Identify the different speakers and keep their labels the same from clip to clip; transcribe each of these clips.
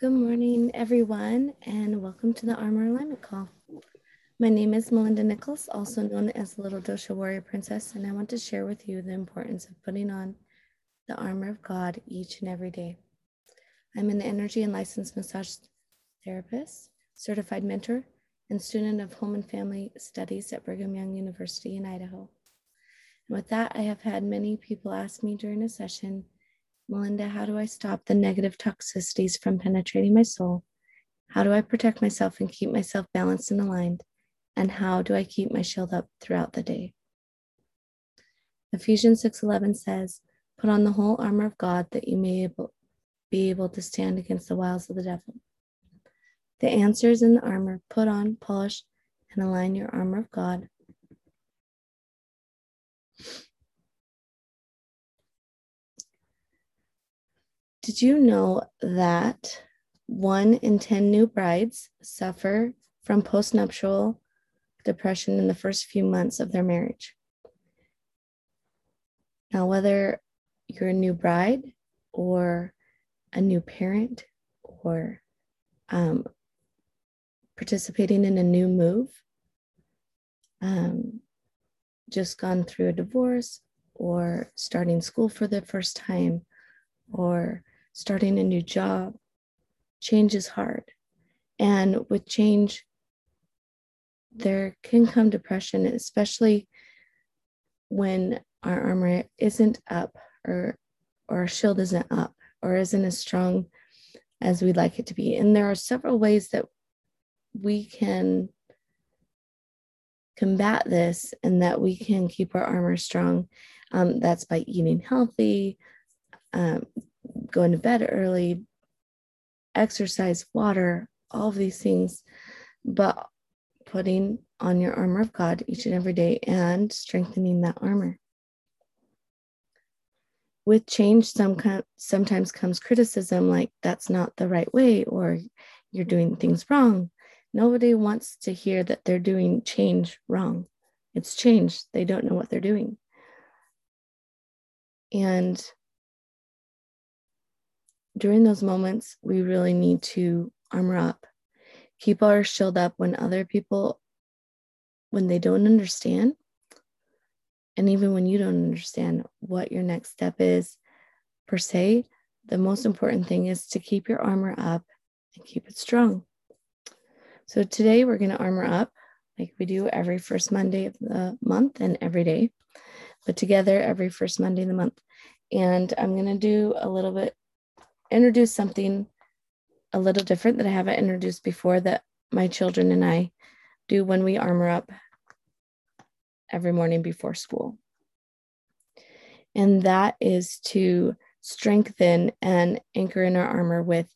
Speaker 1: Good morning, everyone, and welcome to the Armor Alignment Call. My name is Melinda Nichols, also known as Little Dosha Warrior Princess, and I want to share with you the importance of putting on the armor of God each and every day. I'm an energy and licensed massage therapist, certified mentor, and student of home and family studies at Brigham Young University in Idaho. And with that, I have had many people ask me during a session Melinda, how do I stop the negative toxicities from penetrating my soul? How do I protect myself and keep myself balanced and aligned? And how do I keep my shield up throughout the day? Ephesians 6:11 says, "Put on the whole armor of God that you may able, be able to stand against the wiles of the devil." The answer is in the armor. Put on, polish, and align your armor of God Did you know that one in 10 new brides suffer from postnuptial depression in the first few months of their marriage? Now, whether you're a new bride or a new parent or um, participating in a new move, um, just gone through a divorce or starting school for the first time or starting a new job. Change is hard. And with change, there can come depression, especially when our armor isn't up or, or our shield isn't up or isn't as strong as we'd like it to be. And there are several ways that we can combat this and that we can keep our armor strong. Um, that's by eating healthy, um, going to bed early, exercise, water, all of these things, but putting on your armor of God each and every day and strengthening that armor. With change, some sometimes comes criticism like that's not the right way or you're doing things wrong. Nobody wants to hear that they're doing change wrong. It's change. They don't know what they're doing. And during those moments, we really need to armor up, keep our shield up when other people, when they don't understand, and even when you don't understand what your next step is, per se, the most important thing is to keep your armor up and keep it strong. So today we're going to armor up like we do every first Monday of the month and every day, but together every first Monday of the month. And I'm going to do a little bit introduce something a little different that I haven't introduced before that my children and I do when we armor up every morning before school. And that is to strengthen and anchor in our armor with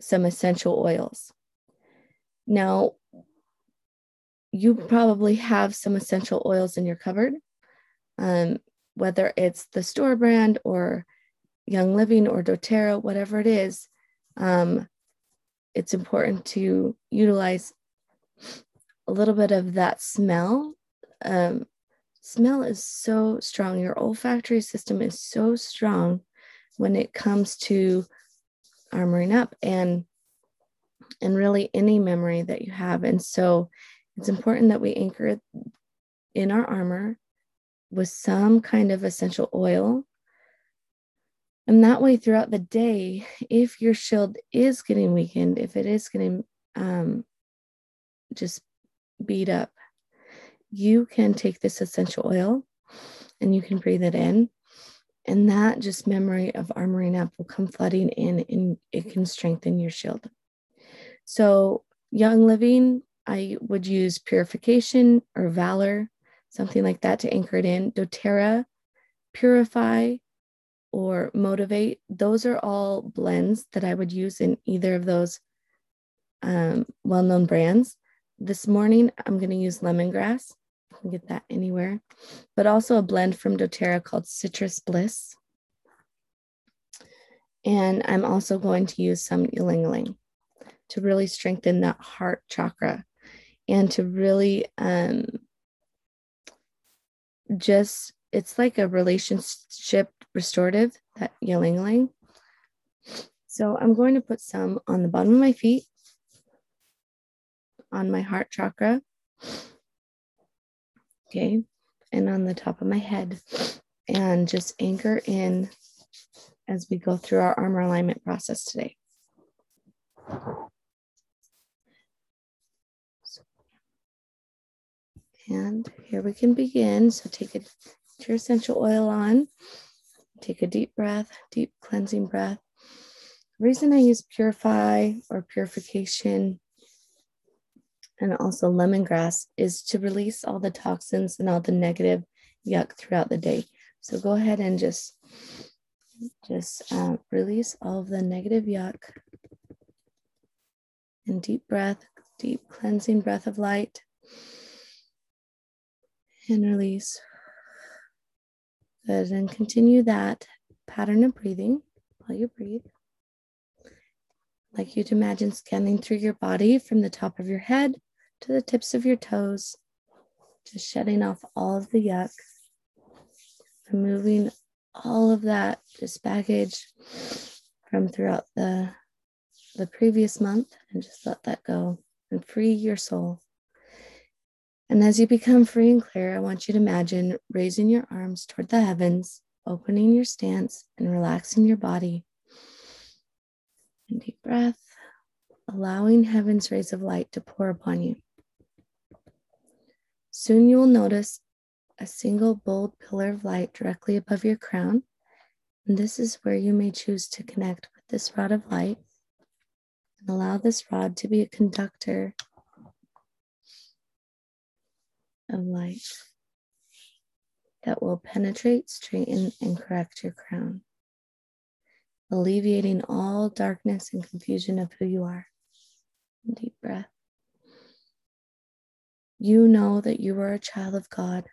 Speaker 1: some essential oils. Now, you probably have some essential oils in your cupboard, um, whether it's the store brand or Young Living or doTERRA, whatever it is, um, it's important to utilize a little bit of that smell. Um, smell is so strong. Your olfactory system is so strong when it comes to armoring up and and really any memory that you have. And so it's important that we anchor it in our armor with some kind of essential oil and that way, throughout the day, if your shield is getting weakened, if it is getting um, just beat up, you can take this essential oil and you can breathe it in. And that just memory of armoring up will come flooding in and it can strengthen your shield. So, Young Living, I would use Purification or Valor, something like that to anchor it in. doTERRA, Purify, or motivate those are all blends that i would use in either of those um, well-known brands. This morning i'm going to use lemongrass. You can get that anywhere. But also a blend from doterra called citrus bliss. And i'm also going to use some ylang to really strengthen that heart chakra and to really um, just it's like a relationship restorative, that ylang ylang. So I'm going to put some on the bottom of my feet, on my heart chakra, okay, and on the top of my head, and just anchor in as we go through our armor alignment process today. And here we can begin. So take your essential oil on. Take a deep breath, deep cleansing breath. The reason I use purify or purification and also lemongrass is to release all the toxins and all the negative yuck throughout the day. So go ahead and just just uh, release all of the negative yuck and deep breath, deep cleansing breath of light and release. Good. And continue that pattern of breathing while you breathe. I'd like you to imagine scanning through your body from the top of your head to the tips of your toes, just shedding off all of the yuck, removing all of that just baggage from throughout the the previous month and just let that go and free your soul. And as you become free and clear, I want you to imagine raising your arms toward the heavens, opening your stance, and relaxing your body. And deep breath, allowing heaven's rays of light to pour upon you. Soon you will notice a single bold pillar of light directly above your crown. And this is where you may choose to connect with this rod of light and allow this rod to be a conductor of light that will penetrate, straighten, and correct your crown, alleviating all darkness and confusion of who you are. Deep breath. You know that you are a child of God.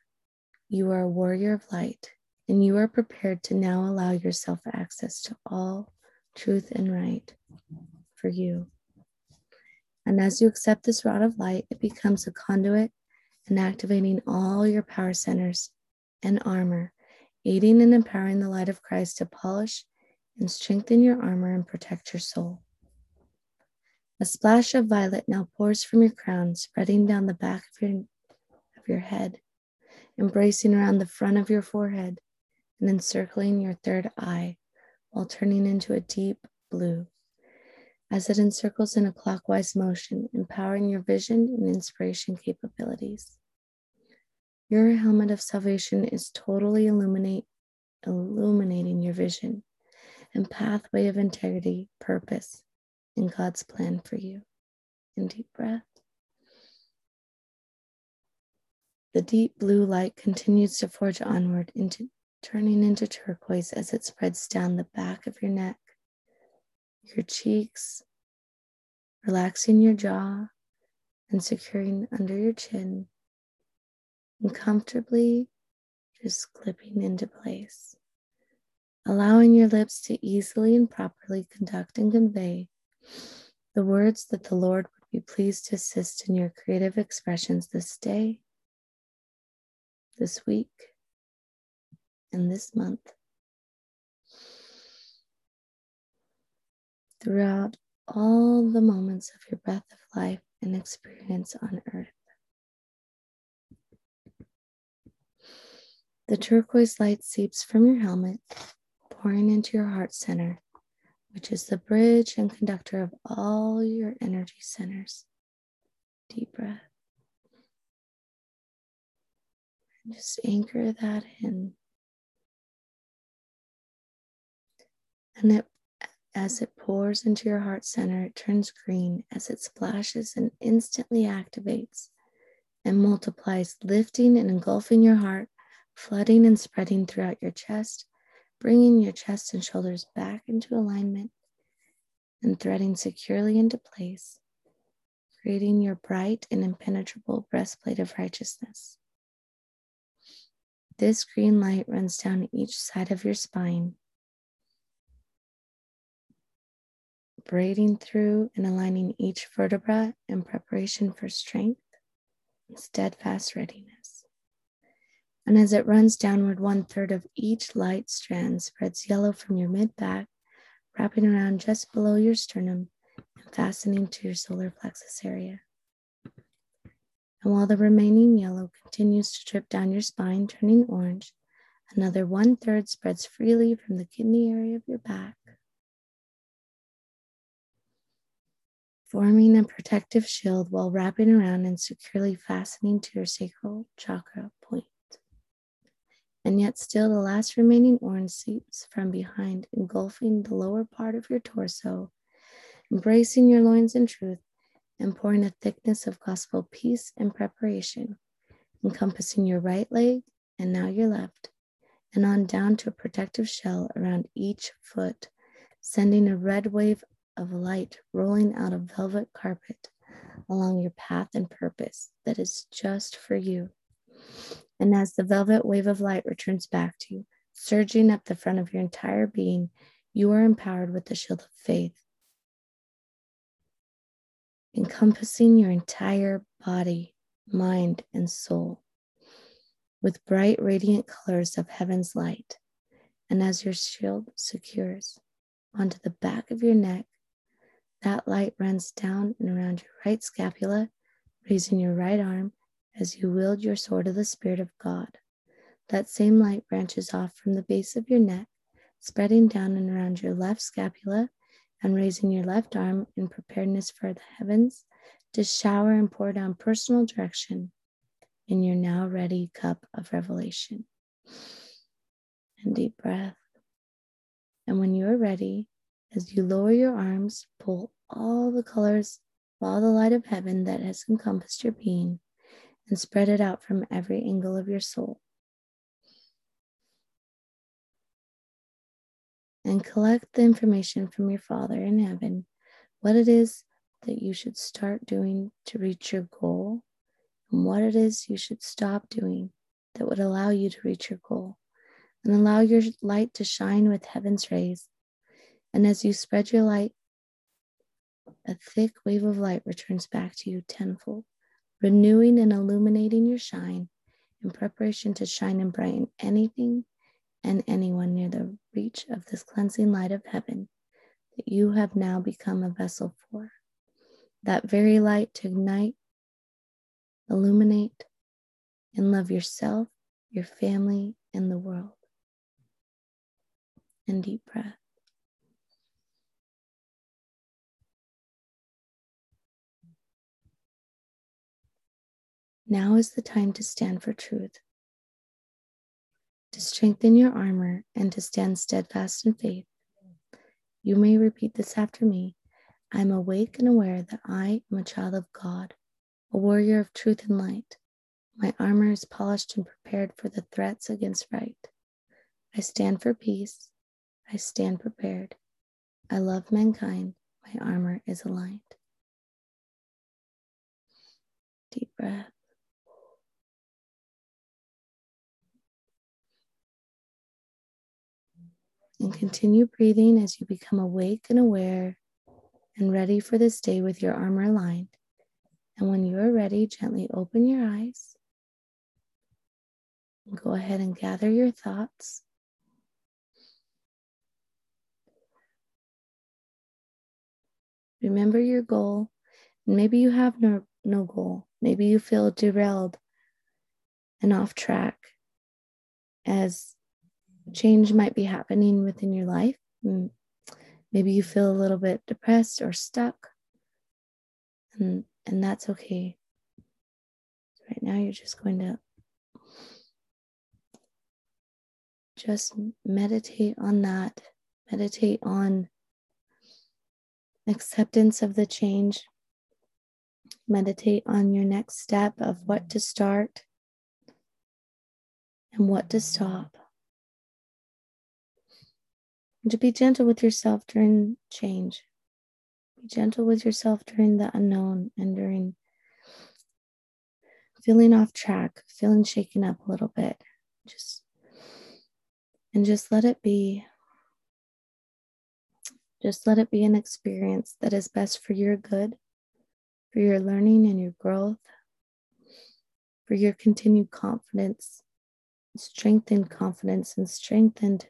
Speaker 1: You are a warrior of light, and you are prepared to now allow yourself access to all truth and right for you. And as you accept this rod of light, it becomes a conduit and activating all your power centers and armor, aiding and empowering the light of Christ to polish and strengthen your armor and protect your soul. A splash of violet now pours from your crown, spreading down the back of your, of your head, embracing around the front of your forehead, and encircling your third eye while turning into a deep blue as it encircles in a clockwise motion, empowering your vision and inspiration capabilities. Your helmet of salvation is totally illuminate, illuminating your vision and pathway of integrity, purpose, and God's plan for you. In deep breath. The deep blue light continues to forge onward into turning into turquoise as it spreads down the back of your neck your cheeks, relaxing your jaw and securing under your chin, and comfortably just clipping into place, allowing your lips to easily and properly conduct and convey the words that the Lord would be pleased to assist in your creative expressions this day, this week, and this month. throughout all the moments of your breath of life and experience on earth. The turquoise light seeps from your helmet, pouring into your heart center, which is the bridge and conductor of all your energy centers. Deep breath. And just anchor that in. And it as it pours into your heart center, it turns green as it splashes and instantly activates and multiplies, lifting and engulfing your heart, flooding and spreading throughout your chest, bringing your chest and shoulders back into alignment and threading securely into place, creating your bright and impenetrable breastplate of righteousness. This green light runs down each side of your spine braiding through and aligning each vertebra in preparation for strength and steadfast readiness. And as it runs downward, one third of each light strand spreads yellow from your mid back, wrapping around just below your sternum and fastening to your solar plexus area. And while the remaining yellow continues to drip down your spine, turning orange, another one third spreads freely from the kidney area of your back, forming a protective shield while wrapping around and securely fastening to your sacral chakra. And yet, still, the last remaining orange seeps from behind, engulfing the lower part of your torso, embracing your loins in truth and pouring a thickness of gospel peace and preparation, encompassing your right leg and now your left, and on down to a protective shell around each foot, sending a red wave of light rolling out of velvet carpet along your path and purpose that is just for you. And as the velvet wave of light returns back to you, surging up the front of your entire being, you are empowered with the shield of faith encompassing your entire body, mind, and soul with bright, radiant colors of heaven's light. And as your shield secures onto the back of your neck, that light runs down and around your right scapula, raising your right arm as you wield your sword of the Spirit of God. That same light branches off from the base of your neck, spreading down and around your left scapula and raising your left arm in preparedness for the heavens to shower and pour down personal direction in your now ready cup of revelation. And deep breath. And when you are ready, as you lower your arms, pull all the colors all the light of heaven that has encompassed your being and spread it out from every angle of your soul. and collect the information from your Father in heaven, what it is that you should start doing to reach your goal, and what it is you should stop doing that would allow you to reach your goal, and allow your light to shine with heaven's rays. And as you spread your light, a thick wave of light returns back to you tenfold, renewing and illuminating your shine in preparation to shine and brighten anything and anyone near the reach of this cleansing light of heaven that you have now become a vessel for. That very light to ignite, illuminate, and love yourself, your family, and the world. And deep breath. Now is the time to stand for truth to strengthen your armor and to stand steadfast in faith. You may repeat this after me. I am awake and aware that I am a child of God, a warrior of truth and light. My armor is polished and prepared for the threats against right. I stand for peace. I stand prepared. I love mankind. My armor is aligned. Deep breath. And continue breathing as you become awake and aware and ready for this day with your armor aligned. And when you are ready, gently open your eyes. Go ahead and gather your thoughts. Remember your goal. Maybe you have no, no goal. Maybe you feel derailed and off track as change might be happening within your life. Mm, maybe you feel a little bit depressed or stuck, and, and that's okay. Right now, you're just going to just meditate on that, meditate on acceptance of the change, meditate on your next step of what to start and what to stop and to be gentle with yourself during change. Be gentle with yourself during the unknown and during feeling off track, feeling shaken up a little bit. Just and just let it be. Just let it be an experience that is best for your good, for your learning and your growth, for your continued confidence, strengthened confidence, and strengthened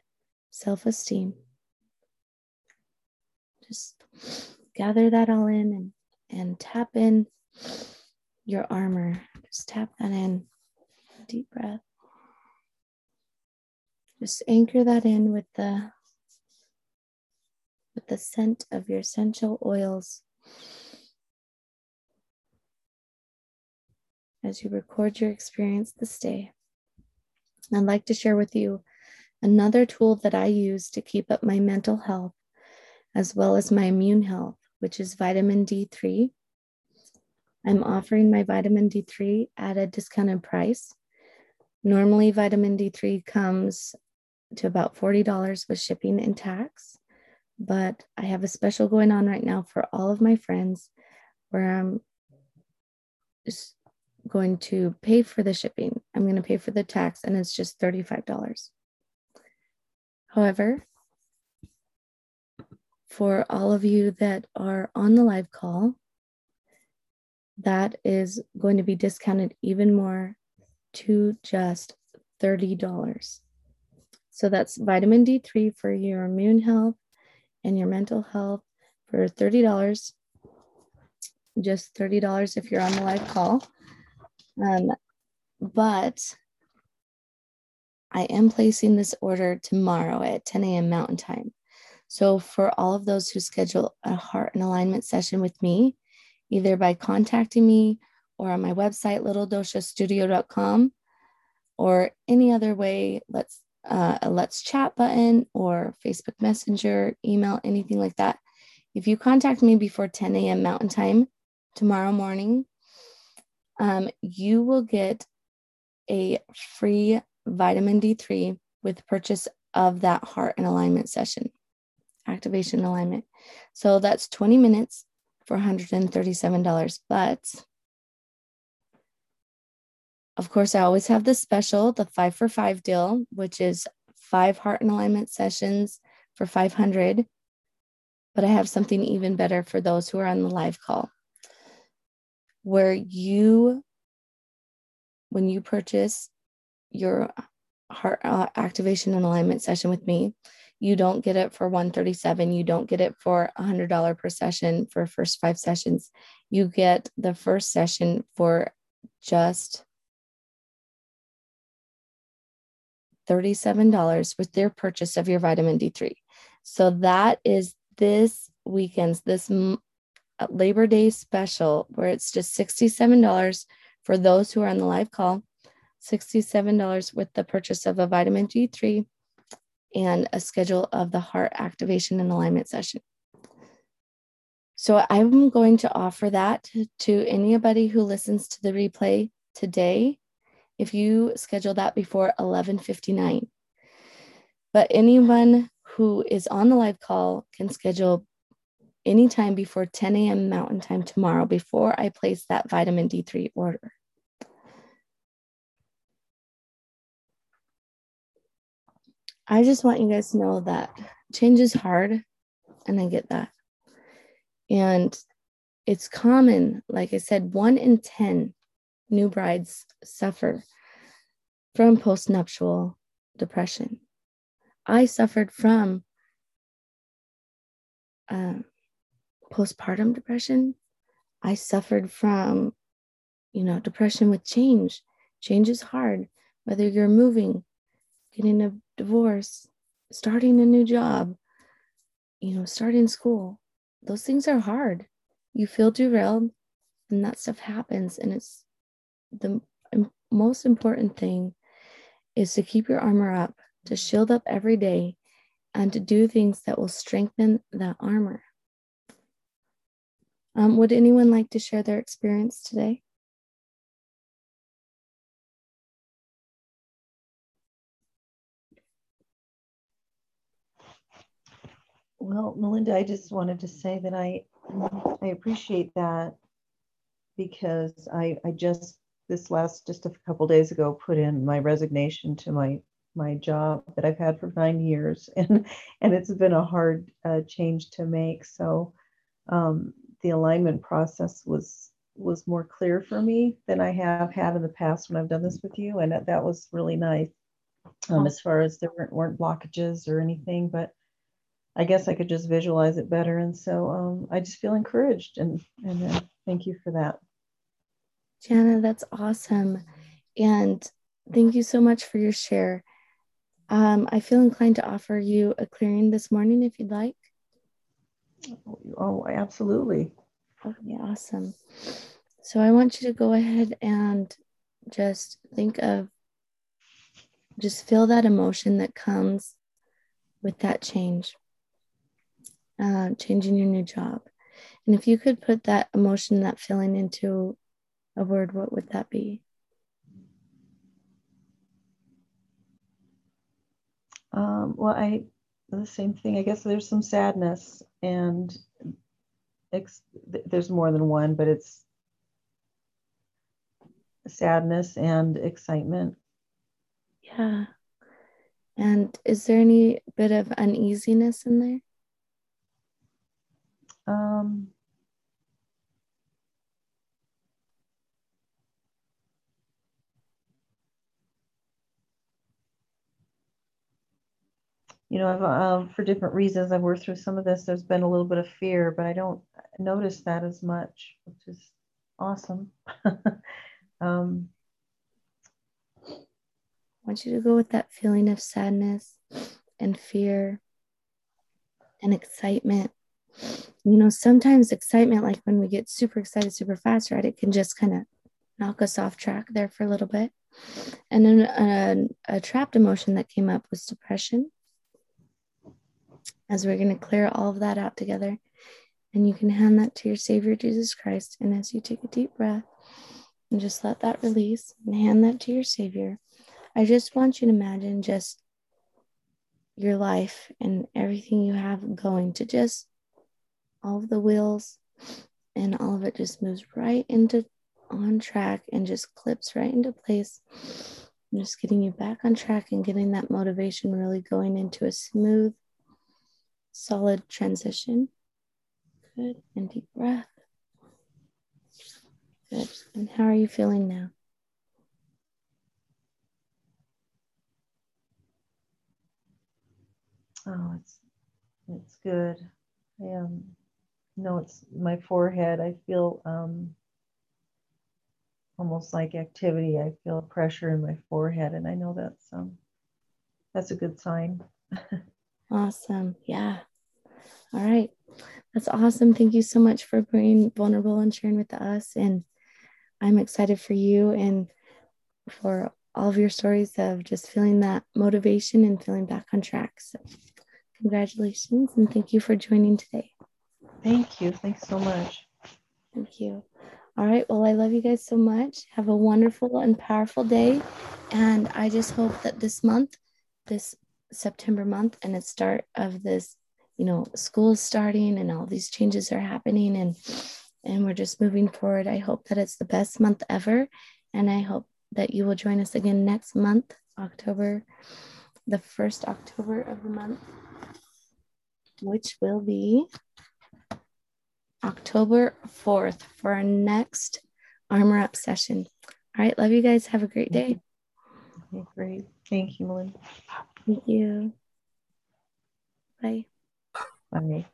Speaker 1: self esteem. just gather that all in and, and tap in your armor. Just tap that in. Deep breath. Just anchor that in with the with the scent of your essential oils. As you record your experience this day, I'd like to share with you another tool that I use to keep up my mental health as well as my immune health, which is vitamin D3. I'm offering my vitamin D3 at a discounted price. Normally, vitamin D3 comes to about $40 with shipping and tax, but I have a special going on right now for all of my friends where I'm going to pay for the shipping. I'm going to pay for the tax, and it's just $35. However, for all of you that are on the live call, that is going to be discounted even more to just $30. So that's vitamin D3 for your immune health and your mental health for $30. Just $30 if you're on the live call. Um, but I am placing this order tomorrow at 10 a.m. Mountain Time. So, for all of those who schedule a heart and alignment session with me, either by contacting me or on my website, littledoshastudio.com, or any other way, let's uh, a let's chat button or Facebook Messenger, email, anything like that. If you contact me before 10 a.m. Mountain Time tomorrow morning, um, you will get a free vitamin D3 with purchase of that heart and alignment session activation alignment. So that's 20 minutes for $137. But of course, I always have the special, the five for five deal, which is five heart and alignment sessions for 500. But I have something even better for those who are on the live call, where you, when you purchase your heart uh, activation and alignment session with me, you don't get it for 137 you don't get it for $100 per session for first five sessions. You get the first session for just $37 with their purchase of your vitamin D3 so that is this weekend's this labor day special where it's just $67 for those who are on the live call $67 with the purchase of a vitamin D3 and a schedule of the heart activation and alignment session. So I'm going to offer that to anybody who listens to the replay today if you schedule that before 11:59. But anyone who is on the live call can schedule anytime before 10 a.m. Mountain Time tomorrow before I place that vitamin D3 order. I just want you guys to know that change is hard, and I get that. And it's common, like I said, one in 10 new brides suffer from postnuptial depression. I suffered from uh, postpartum depression. I suffered from, you know, depression with change. Change is hard, whether you're moving, getting a divorce, starting a new job, you know, starting school. Those things are hard. You feel derailed, and that stuff happens. And it's the most important thing is to keep your armor up, to shield up every day, and to do things that will strengthen that armor. Um, would anyone like to share their experience today?
Speaker 2: Well, Melinda, I just wanted to say that I I appreciate that because I I just this last just a couple days ago put in my resignation to my my job that I've had for nine years and and it's been a hard uh, change to make. So um, the alignment process was was more clear for me than I have had in the past when I've done this with you, and that, that was really nice. Um, as far as there weren't, weren't blockages or anything, but I guess I could just visualize it better. And so um, I just feel encouraged and, and uh, thank you for that.
Speaker 1: Jana, that's awesome. And thank you so much for your share. Um, I feel inclined to offer you a clearing this morning if you'd like.
Speaker 2: Oh, absolutely.
Speaker 1: Okay, awesome. So I want you to go ahead and just think of, just feel that emotion that comes with that change, uh, changing your new job. And if you could put that emotion, that feeling into a word, what would that be?
Speaker 2: Um, well, I the same thing. I guess there's some sadness, and ex- there's more than one, but it's sadness and excitement.
Speaker 1: Yeah. And is there any bit of uneasiness in there?
Speaker 2: Um, you know, uh, for different reasons, I've worked through some of this. There's been a little bit of fear, but I don't notice that as much, which is awesome. um,
Speaker 1: I want you to go with that feeling of sadness and fear and excitement. You know, sometimes excitement, like when we get super excited super fast, right? It can just kind of knock us off track there for a little bit. And then a, a trapped emotion that came up was depression as we're going to clear all of that out together. And you can hand that to your Savior Jesus Christ. And as you take a deep breath and just let that release and hand that to your Savior, I just want you to imagine just your life and everything you have going to just all of the wheels and all of it just moves right into on track and just clips right into place. I'm just getting you back on track and getting that motivation really going into a smooth solid transition. Good. And deep breath. Good. And how are you feeling now?
Speaker 2: Oh, it's it's good. I um no, it's my forehead. I feel um almost like activity. I feel pressure in my forehead, and I know that's um that's a good sign.
Speaker 1: Awesome. Yeah. All right. That's awesome. Thank you so much for being vulnerable and sharing with us. And I'm excited for you and for all of your stories of just feeling that motivation and feeling back on track. So, congratulations and thank you for joining today.
Speaker 2: Thank you. Thanks so much.
Speaker 1: Thank you. All right. Well, I love you guys so much. Have a wonderful and powerful day. And I just hope that this month, this September month and the start of this, you know, school starting and all these changes are happening and and we're just moving forward. I hope that it's the best month ever. And I hope that you will join us again next month, October, the first October of the month, which will be October 4th for our next Armor Up session. All right. Love you guys. Have a great day.
Speaker 2: Okay, great. Thank you, Melinda.
Speaker 1: Thank you. Bye.
Speaker 2: Bye.